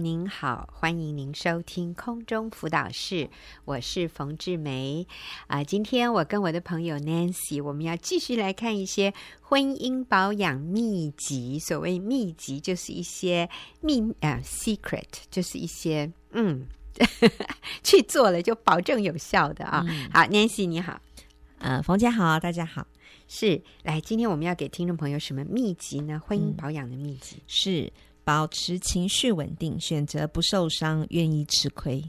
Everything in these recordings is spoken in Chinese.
您好，欢迎您收听空中辅导室，我是冯志梅啊、呃。今天我跟我的朋友 Nancy，我们要继续来看一些婚姻保养秘籍。所谓秘籍，就是一些秘啊、呃、secret，就是一些嗯，去做了就保证有效的啊。嗯、好，Nancy 你好，呃，冯姐好，大家好。是，来，今天我们要给听众朋友什么秘籍呢？婚姻保养的秘籍、嗯、是。保持情绪稳定，选择不受伤，愿意吃亏。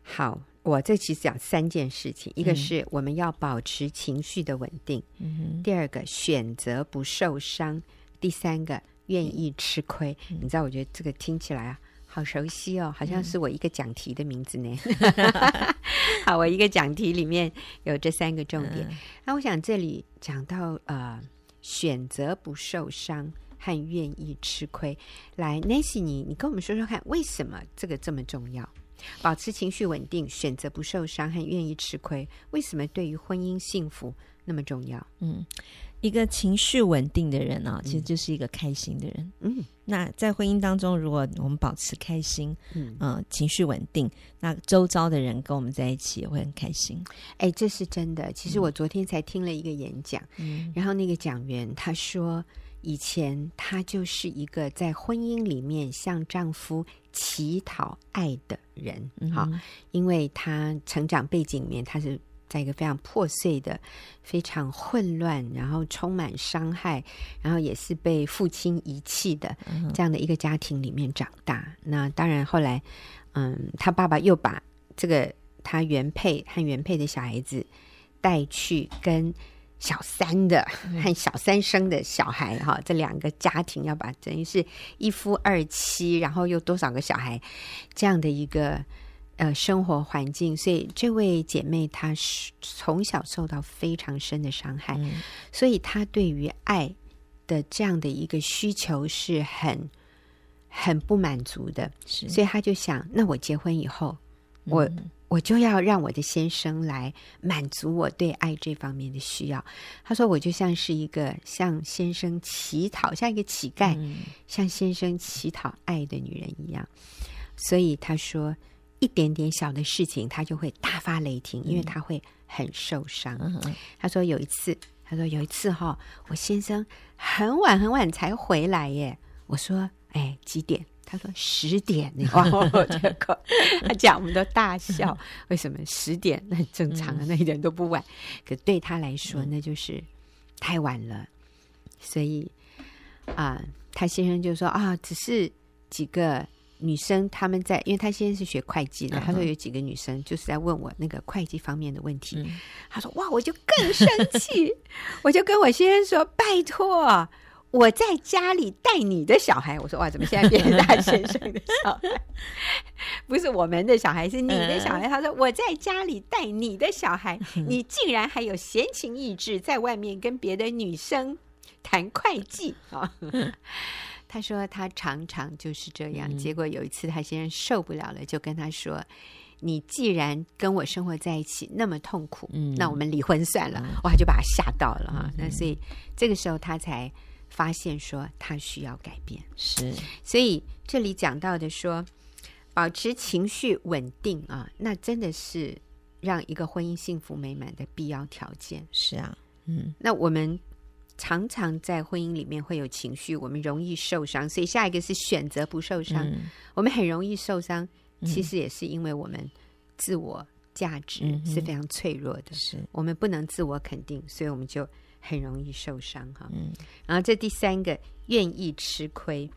好，我这其实讲三件事情：一个是我们要保持情绪的稳定；嗯、第二个选择不受伤；第三个愿意吃亏。嗯、你知道，我觉得这个听起来啊，好熟悉哦，好像是我一个讲题的名字呢。嗯、好，我一个讲题里面有这三个重点。那、嗯、我想这里讲到呃，选择不受伤。和愿意吃亏，来，Nancy，你你跟我们说说看，为什么这个这么重要？保持情绪稳定，选择不受伤，和愿意吃亏，为什么对于婚姻幸福那么重要？嗯，一个情绪稳定的人啊，其实就是一个开心的人。嗯，那在婚姻当中，如果我们保持开心，嗯、呃，情绪稳定，那周遭的人跟我们在一起也会很开心。哎，这是真的。其实我昨天才听了一个演讲，嗯，然后那个讲员他说。以前她就是一个在婚姻里面向丈夫乞讨爱的人，好、嗯，因为她成长背景里面，她是在一个非常破碎的、非常混乱，然后充满伤害，然后也是被父亲遗弃的这样的一个家庭里面长大。那当然后来，嗯，她爸爸又把这个她原配和原配的小孩子带去跟。小三的和小三生的小孩哈，这两个家庭要把等于是一夫二妻，然后又多少个小孩这样的一个呃生活环境，所以这位姐妹她是从小受到非常深的伤害，嗯、所以她对于爱的这样的一个需求是很很不满足的，是。所以她就想，那我结婚以后我。嗯我就要让我的先生来满足我对爱这方面的需要。他说，我就像是一个向先生乞讨，像一个乞丐，嗯、向先生乞讨爱的女人一样。所以他说，一点点小的事情，他就会大发雷霆，因为他会很受伤。嗯、他说有一次，他说有一次哈，我先生很晚很晚才回来耶。我说，哎，几点？他说十点，哇！结果他讲，我们都大笑。为什么十点？那很正常啊，那一点都不晚。可对他来说，那就是太晚了。所以啊，他先生就说啊，只是几个女生他们在，因为他先生是学会计的，他说有几个女生就是在问我那个会计方面的问题。他说哇，我就更生气，我就跟我先生说，拜托。我在家里带你的小孩，我说哇，怎么现在变成大先生的小孩？不是我们的小孩，是你的小孩。他说我在家里带你的小孩，你竟然还有闲情逸致在外面跟别的女生谈会计啊？他说他常常就是这样。结果有一次他先生受不了了，就跟他说：“你既然跟我生活在一起那么痛苦，那我们离婚算了。”哇，就把他吓到了啊！那所以这个时候他才。发现说他需要改变，是，所以这里讲到的说，保持情绪稳定啊，那真的是让一个婚姻幸福美满的必要条件。是啊，嗯，那我们常常在婚姻里面会有情绪，我们容易受伤，所以下一个是选择不受伤。嗯、我们很容易受伤，其实也是因为我们自我价值是非常脆弱的，是、嗯、我们不能自我肯定，所以我们就。很容易受伤哈，嗯，然后这第三个愿意吃亏，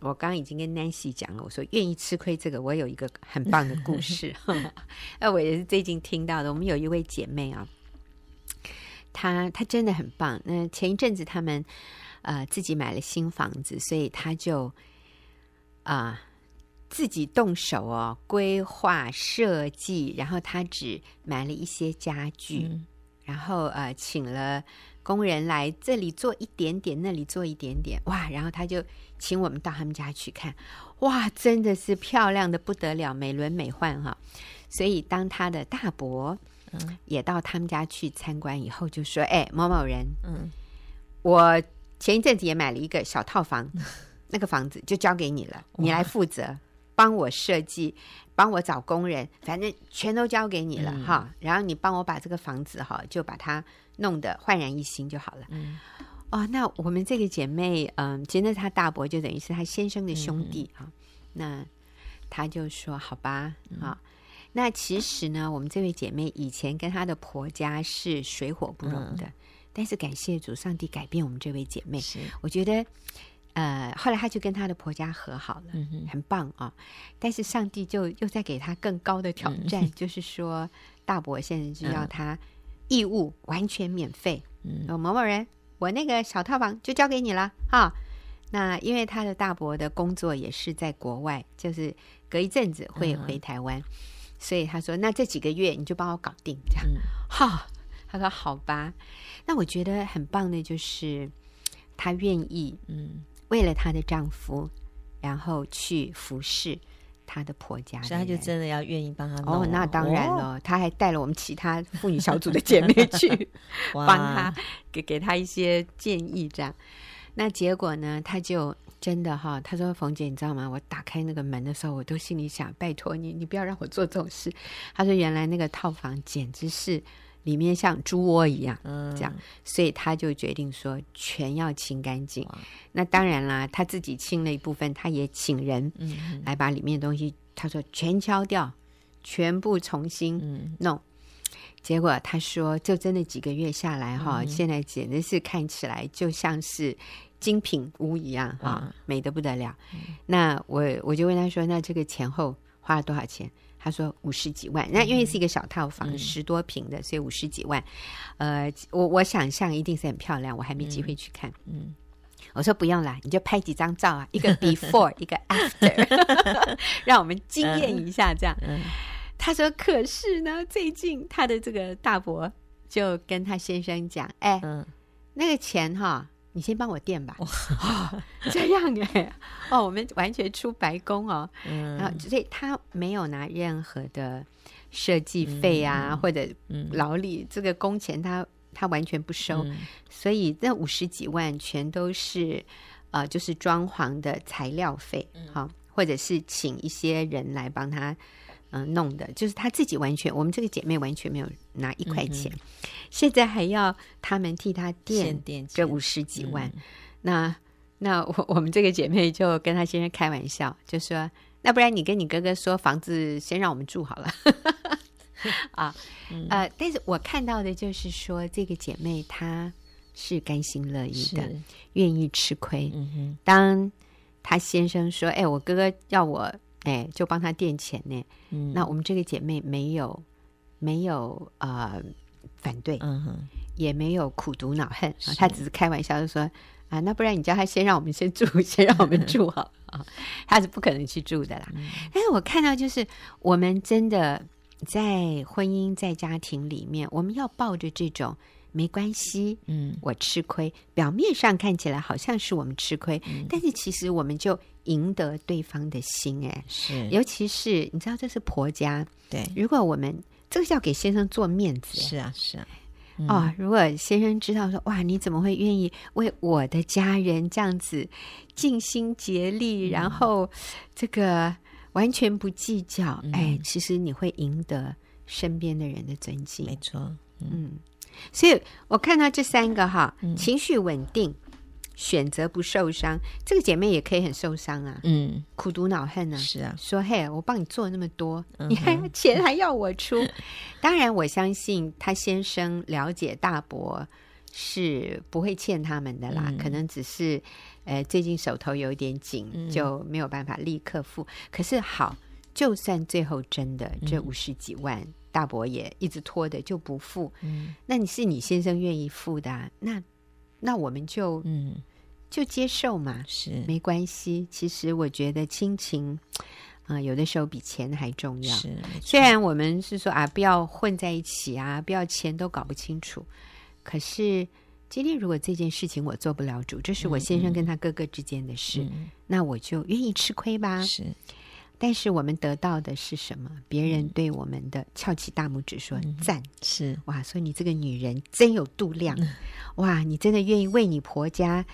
我刚刚已经跟 Nancy 讲了，我说愿意吃亏这个，我有一个很棒的故事，那我也是最近听到的。我们有一位姐妹啊，她她真的很棒。那前一阵子他们呃自己买了新房子，所以她就啊、呃、自己动手哦，规划设计，然后她只买了一些家具，嗯、然后呃请了。工人来这里做一点点，那里做一点点，哇！然后他就请我们到他们家去看，哇，真的是漂亮的不得了，美轮美奂哈。所以当他的大伯嗯也到他们家去参观以后，就说：“哎，某某人，嗯，我前一阵子也买了一个小套房，那个房子就交给你了，你来负责。”帮我设计，帮我找工人，反正全都交给你了、嗯、哈。然后你帮我把这个房子哈，就把它弄得焕然一新就好了。嗯，哦，那我们这个姐妹，嗯，其实她大伯就等于是她先生的兄弟哈、嗯。那她就说：“好吧，啊、嗯，那其实呢，我们这位姐妹以前跟她的婆家是水火不容的。嗯”但是感谢主，上帝改变我们这位姐妹。我觉得，呃，后来她就跟她的婆家和好了，嗯、很棒啊。但是上帝就又在给她更高的挑战，嗯、就是说大伯现在就要她义务完全免费。嗯，某某人，我那个小套房就交给你了哈。那因为他的大伯的工作也是在国外，就是隔一阵子会回台湾，嗯、所以他说：“那这几个月你就帮我搞定，这样。嗯”哈。他说：“好吧，那我觉得很棒的，就是他愿意，嗯，为了她的丈夫，然后去服侍她的婆家，所以她就真的要愿意帮她弄。哦，那当然了，她、哦、还带了我们其他妇女小组的姐妹去 帮她，给给她一些建议，这样。那结果呢，她就真的哈，她说：‘冯姐，你知道吗？我打开那个门的时候，我都心里想，拜托你，你不要让我做这种事。’她说：‘原来那个套房简直是……’里面像猪窝一样，嗯，这样，所以他就决定说全要清干净。那当然啦，他自己清了一部分，他也请人来把里面的东西，他说全敲掉，全部重新弄。结果他说，就真的几个月下来哈，现在简直是看起来就像是精品屋一样哈，美得不得了。那我我就问他说，那这个前后花了多少钱？他说五十几万，那因为是一个小套房，嗯、十多平的，所以五十几万。呃，我我想象一定是很漂亮，我还没机会去看。嗯，嗯我说不用啦，你就拍几张照啊，一个 before，一个 after，让我们惊艳一下。这样，嗯、他说，可是呢，最近他的这个大伯就跟他先生讲，哎，嗯、那个钱哈。你先帮我垫吧，哦，这样哎，哦，我们完全出白工哦，嗯，然后所以他没有拿任何的设计费啊，嗯、或者劳力，嗯、这个工钱他他完全不收，嗯、所以那五十几万全都是呃，就是装潢的材料费，好、嗯，或者是请一些人来帮他。嗯、呃，弄的就是他自己完全，我们这个姐妹完全没有拿一块钱，嗯、现在还要他们替他垫这五十几万。嗯、那那我 我们这个姐妹就跟他先生开玩笑，就说：“那不然你跟你哥哥说，房子先让我们住好了。”啊，嗯、呃，但是我看到的就是说，这个姐妹她是甘心乐意的，愿意吃亏。嗯、哼当她先生说：“哎，我哥哥要我。”哎，就帮他垫钱呢。嗯，那我们这个姐妹没有没有呃反对，嗯哼，也没有苦读恼恨啊，她只是开玩笑就说啊，那不然你叫他先让我们先住，先让我们住好 啊，他是不可能去住的啦。但是我看到就是我们真的在婚姻在家庭里面，我们要抱着这种。没关系，嗯，我吃亏，表面上看起来好像是我们吃亏，嗯、但是其实我们就赢得对方的心，哎，是，尤其是你知道这是婆家，对，如果我们这个是要给先生做面子，是啊，是啊，嗯、哦，如果先生知道说，哇，你怎么会愿意为我的家人这样子尽心竭力，嗯、然后这个完全不计较，嗯、哎，其实你会赢得身边的人的尊敬，没错，嗯。嗯所以我看到这三个哈，情绪稳定，嗯、选择不受伤，这个姐妹也可以很受伤啊，嗯，苦读恼恨啊，是啊，说嘿，我帮你做那么多，你还 钱还要我出？当然，我相信她先生了解大伯是不会欠他们的啦，嗯、可能只是呃最近手头有点紧，嗯、就没有办法立刻付。可是好，就算最后真的这五十几万。嗯大伯也一直拖的就不付，嗯，那你是你先生愿意付的，啊，那那我们就嗯就接受嘛，是没关系。其实我觉得亲情啊，呃，有的时候比钱还重要。是，虽然我们是说啊，不要混在一起啊，不要钱都搞不清楚。可是今天如果这件事情我做不了主，这是我先生跟他哥哥之间的事，嗯嗯，那我就愿意吃亏吧。是。但是我们得到的是什么？别人对我们的翘起大拇指说赞，嗯、是。哇，说你这个女人真有度量，嗯、哇，你真的愿意为你婆家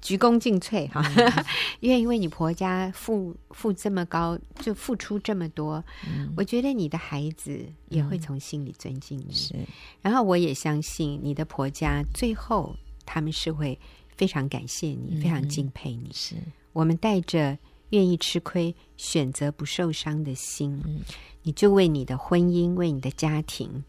鞠躬尽瘁哈，愿意为你婆家付付这么高，就付出这么多，嗯、我觉得你的孩子也会从心里尊敬你。是，然后我也相信你的婆家最后他们是会非常感谢你，嗯、非常敬佩你。是，我们带着愿意吃亏、选择不受伤的心，嗯、你就为你的婚姻、为你的家庭，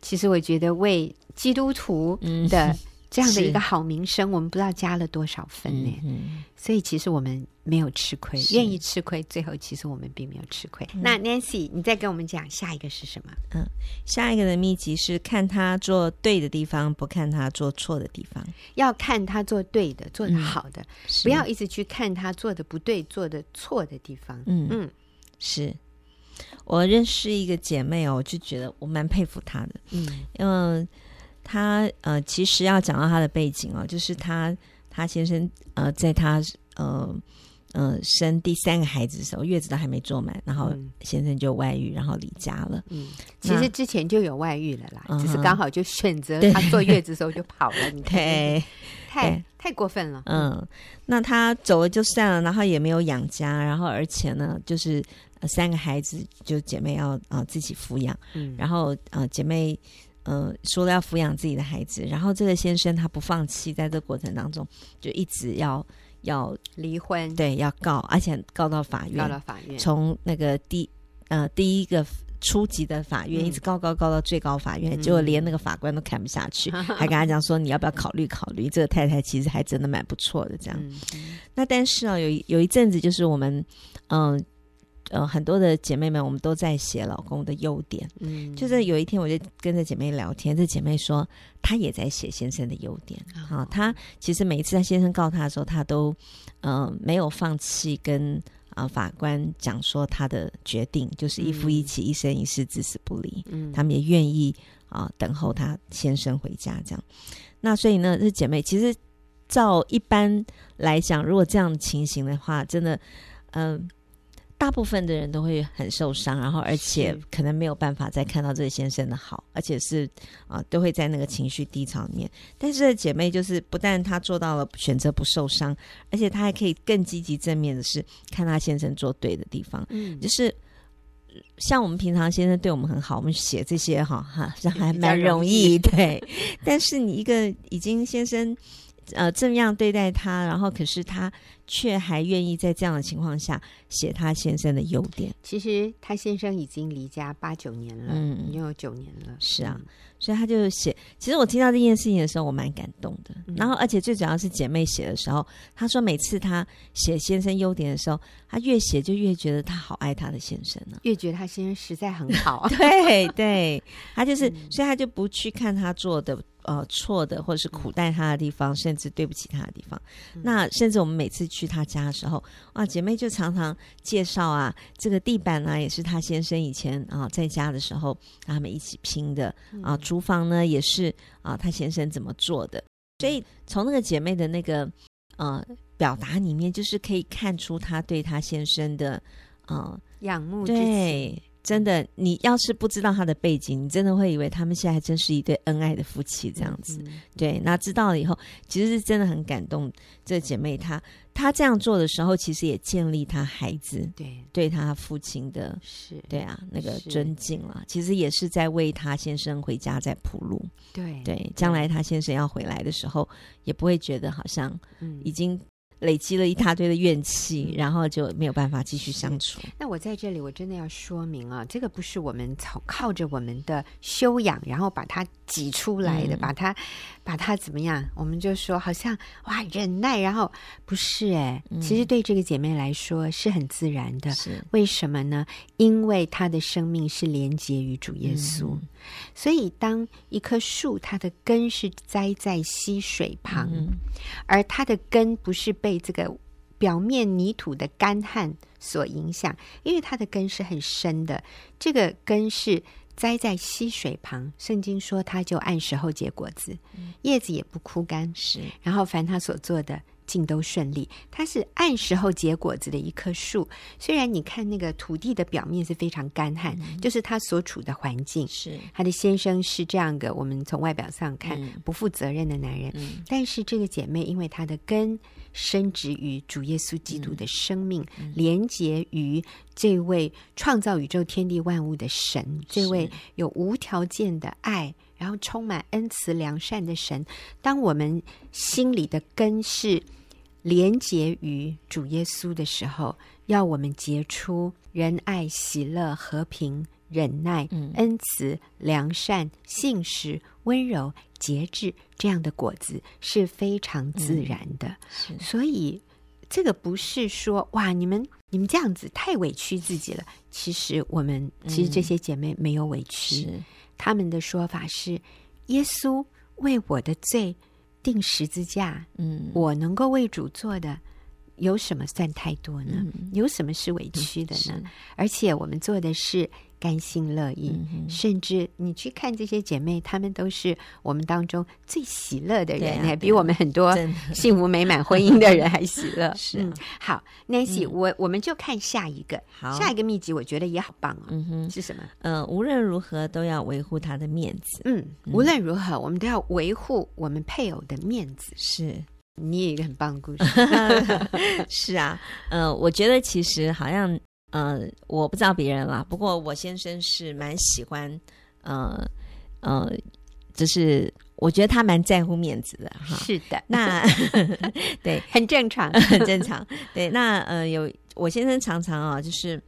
其实我觉得为基督徒的、嗯。这样的一个好名声，我们不知道加了多少分呢？嗯、所以其实我们没有吃亏，愿意吃亏，最后其实我们并没有吃亏。嗯、那 Nancy，你再跟我们讲下一个是什么？嗯，下一个的秘籍是看他做对的地方，不看他做错的地方。要看他做对的，做的好的，嗯、不要一直去看他做的不对、做的错的地方。嗯嗯，是我认识一个姐妹哦，我就觉得我蛮佩服她的。嗯嗯。他呃，其实要讲到他的背景哦，就是他他先生呃，在他呃呃生第三个孩子的时候，月子都还没坐满，然后先生就外遇，然后离家了。嗯，其实之前就有外遇了啦，那只是刚好就选择他坐月子的时候就跑了。你太太过分了。嗯，那他走了就算了，然后也没有养家，然后而且呢，就是三个孩子就姐妹要啊、呃、自己抚养。嗯，然后呃姐妹。呃，说了要抚养自己的孩子，然后这个先生他不放弃，在这个过程当中就一直要要离婚，对，要告，而且告到法院，告到法院，从那个第呃第一个初级的法院、嗯、一直告告告到最高法院，结果连那个法官都看不下去，嗯、还跟他讲说 你要不要考虑考虑？这个太太其实还真的蛮不错的，这样。嗯、那但是啊，有有一阵子就是我们嗯。呃呃，很多的姐妹们，我们都在写老公的优点。嗯，就是有一天，我就跟着姐妹聊天，这姐妹说，她也在写先生的优点。啊、哦，她其实每一次她先生告她的时候，她都嗯、呃、没有放弃跟啊、呃、法官讲说她的决定，就是一夫一妻，嗯、一生一世，至死不离。嗯，他们也愿意啊、呃、等候她先生回家这样。那所以呢，这姐妹其实照一般来讲，如果这样情形的话，真的，嗯、呃。大部分的人都会很受伤，然后而且可能没有办法再看到这个先生的好，而且是啊、呃，都会在那个情绪低潮里面。但是这姐妹就是不但她做到了选择不受伤，而且她还可以更积极正面的是看她先生做对的地方。嗯，就是像我们平常先生对我们很好，我们写这些哈哈，这还蛮容易。对，但是你一个已经先生。呃，这样对待他，然后可是他却还愿意在这样的情况下写他先生的优点。其实他先生已经离家八九年了，嗯，有九年了。是啊，所以他就写。其实我听到这件事情的时候，我蛮感动的。嗯、然后，而且最主要是姐妹写的时候，她说每次她写先生优点的时候，她越写就越觉得她好爱她的先生呢，越觉得他先生实在很好。对对，她就是，嗯、所以她就不去看他做的。呃，错的或者是苦待他的地方，嗯、甚至对不起他的地方，嗯、那甚至我们每次去他家的时候，啊，姐妹就常常介绍啊，这个地板呢、啊、也是他先生以前啊在家的时候他们一起拼的。啊，厨房呢也是啊他先生怎么做的，所以从那个姐妹的那个呃表达里面，就是可以看出他对他先生的呃仰慕对。真的，你要是不知道他的背景，你真的会以为他们现在还真是一对恩爱的夫妻这样子。嗯、对，那知道了以后，其实是真的很感动。这姐妹她她这样做的时候，其实也建立她孩子对对她父亲的，是对啊那个尊敬了。其实也是在为她先生回家在铺路。对对，将来她先生要回来的时候，也不会觉得好像已经。累积了一大堆的怨气，然后就没有办法继续相处。那我在这里，我真的要说明啊，这个不是我们靠靠着我们的修养，然后把它挤出来的，嗯、把它把它怎么样？我们就说好像哇忍耐，然后不是哎，其实对这个姐妹来说是很自然的。是为什么呢？因为她的生命是连接于主耶稣，嗯、所以当一棵树，它的根是栽在溪水旁，嗯、而它的根不是被这个表面泥土的干旱所影响，因为它的根是很深的。这个根是栽在溪水旁，圣经说它就按时候结果子，叶子也不枯干。是，然后凡他所做的尽都顺利。它是按时候结果子的一棵树。虽然你看那个土地的表面是非常干旱，嗯、就是它所处的环境。是她的先生是这样的，我们从外表上看、嗯、不负责任的男人。嗯、但是这个姐妹因为她的根深植于主耶稣基督的生命，嗯、连结于这位创造宇宙天地万物的神，这位有无条件的爱。然后充满恩慈良善的神，当我们心里的根是连结于主耶稣的时候，要我们结出仁爱、喜乐、和平、忍耐、恩慈、良善、信实、温柔、节制这样的果子是非常自然的。嗯、所以这个不是说哇，你们你们这样子太委屈自己了。其实我们其实这些姐妹没有委屈。嗯他们的说法是：耶稣为我的罪钉十字架，嗯，我能够为主做的有什么算太多呢？嗯、有什么是委屈的呢？嗯、而且我们做的是。甘心乐意，嗯、甚至你去看这些姐妹，她们都是我们当中最喜乐的人，还、啊、比我们很多幸福美满婚姻的人还喜乐。是、啊嗯，好，Nancy，、嗯、我我们就看下一个，好下一个秘籍，我觉得也好棒哦。嗯哼，是什么？嗯、呃，无论如何都要维护他的面子。嗯，无论如何，我们都要维护我们配偶的面子。是，你一个很棒的故事。是啊，呃，我觉得其实好像。嗯、呃，我不知道别人啦，不过我先生是蛮喜欢，呃呃，就是我觉得他蛮在乎面子的哈。是的，那 对，很正常，很正常。对，那呃，有我先生常常啊，就是。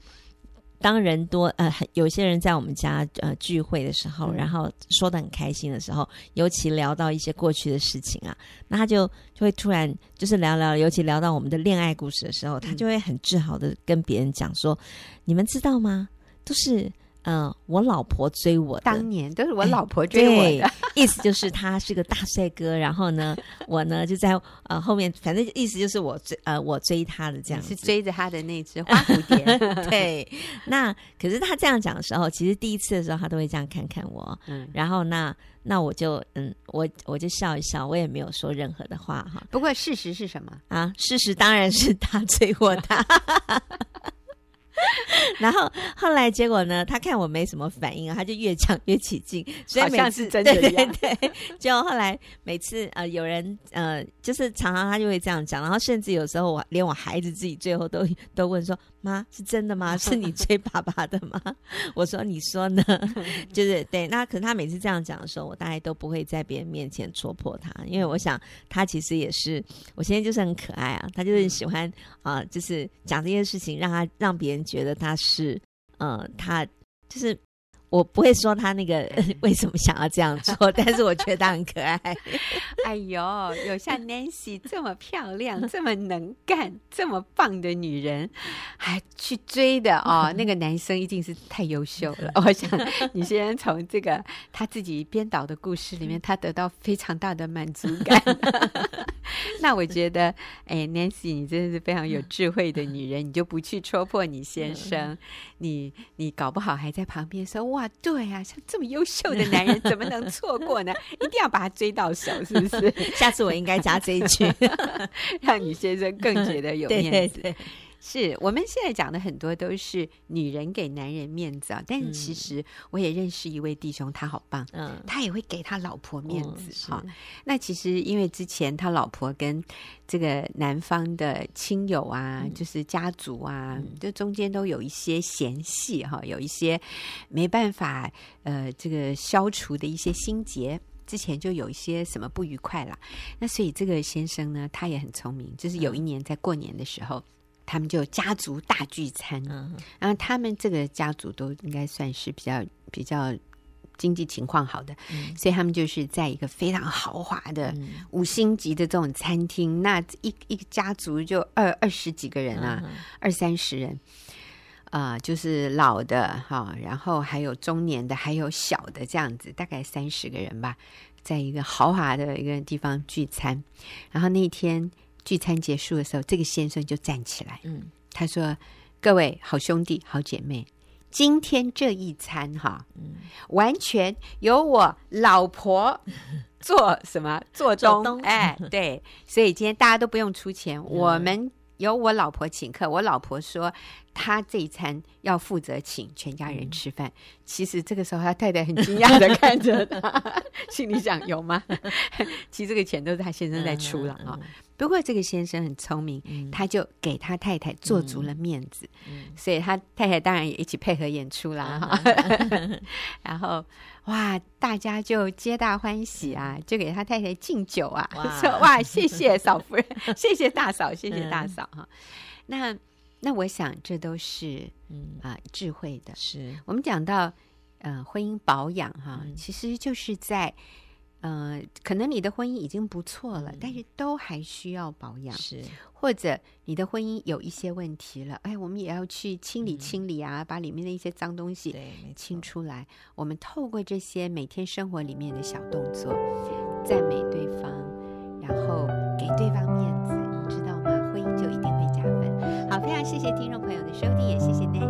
当人多，呃，有些人在我们家呃聚会的时候，然后说的很开心的时候，尤其聊到一些过去的事情啊，那他就就会突然就是聊聊，尤其聊到我们的恋爱故事的时候，他就会很自豪的跟别人讲说：“嗯、你们知道吗？都是。”嗯，我老婆追我的，当年都是我老婆追我的，意思就是他是个大帅哥，然后呢，我呢就在呃后面，反正意思就是我追呃我追他的这样子，是追着他的那只花蝴蝶。对，那可是他这样讲的时候，其实第一次的时候他都会这样看看我，嗯，然后那那我就嗯我我就笑一笑，我也没有说任何的话哈。不过事实是什么啊？事实当然是他追我的。然后后来结果呢？他看我没什么反应啊，他就越讲越起劲，所以每次好像是真的对对对。就后来每次呃有人呃就是常常他就会这样讲，然后甚至有时候我连我孩子自己最后都都问说：“妈是真的吗？是你追爸爸的吗？” 我说：“你说呢？” 就是对。那可是他每次这样讲的时候，我大概都不会在别人面前戳破他，因为我想他其实也是我现在就是很可爱啊，他就是喜欢啊、呃，就是讲这些事情，让他让别人。觉得他是，呃，他就是我不会说他那个 为什么想要这样做，但是我觉得他很可爱。哎呦，有像 Nancy 这么漂亮、这么能干、这么棒的女人，还去追的哦，那个男生一定是太优秀了。我想你先从这个他自己编导的故事里面，他得到非常大的满足感。那我觉得，哎，Nancy，你真的是非常有智慧的女人，你就不去戳破你先生，你你搞不好还在旁边说，哇，对啊，像这么优秀的男人，怎么能错过呢？一定要把他追到手，是不是？下次我应该加这一句，让你先生更觉得有面子。对对对是我们现在讲的很多都是女人给男人面子啊，但是其实我也认识一位弟兄，他好棒，嗯，他也会给他老婆面子哈。哦，那其实因为之前他老婆跟这个男方的亲友啊，嗯，就是家族啊，就中间都有一些嫌隙哈，有一些没办法呃这个消除的一些心结，之前就有一些什么不愉快啦。那所以这个先生呢，他也很聪明，就是有一年在过年的时候。他们就家族大聚餐，嗯、哼然后他们这个家族都应该算是比较比较经济情况好的，嗯、所以他们就是在一个非常豪华的五星级的这种餐厅，嗯、那一一个家族就二二十几个人啊，嗯、二三十人，啊、呃，就是老的哈，然后还有中年的，还有小的这样子，大概三十个人吧，在一个豪华的一个地方聚餐，然后那一天。聚餐结束的时候，这个先生就站起来，嗯，他说：“各位好兄弟、好姐妹，今天这一餐哈，嗯，完全由我老婆做什么做东，哎，对，所以今天大家都不用出钱，嗯、我们由我老婆请客。我老婆说她这一餐要负责请全家人吃饭。嗯、其实这个时候，他太太很惊讶的看着他，心里想有吗？其实这个钱都是他先生在出了啊。嗯嗯嗯不过这个先生很聪明，嗯、他就给他太太做足了面子，所以他太太当然也一起配合演出啦。哈、嗯，然后哇，大家就皆大欢喜啊，就给他太太敬酒啊，哇。说哇，谢谢嫂夫 人，谢谢大嫂，谢谢大嫂哈。嗯、那那我想这都是嗯。啊、呃、智慧的，是。我们讲到呃婚姻保养哈，嗯、其实就是在。呃，可能你的婚姻已经不错了，嗯、但是都还需要保养，是或者你的婚姻有一些问题了，哎，我们也要去清理清理啊，嗯、把里面的一些脏东西清出来。我们透过这些每天生活里面的小动作，赞美对方，然后给对方面子，你知道吗？婚姻就一定会加分。好，非常谢谢听众朋友的收听，也谢谢大家。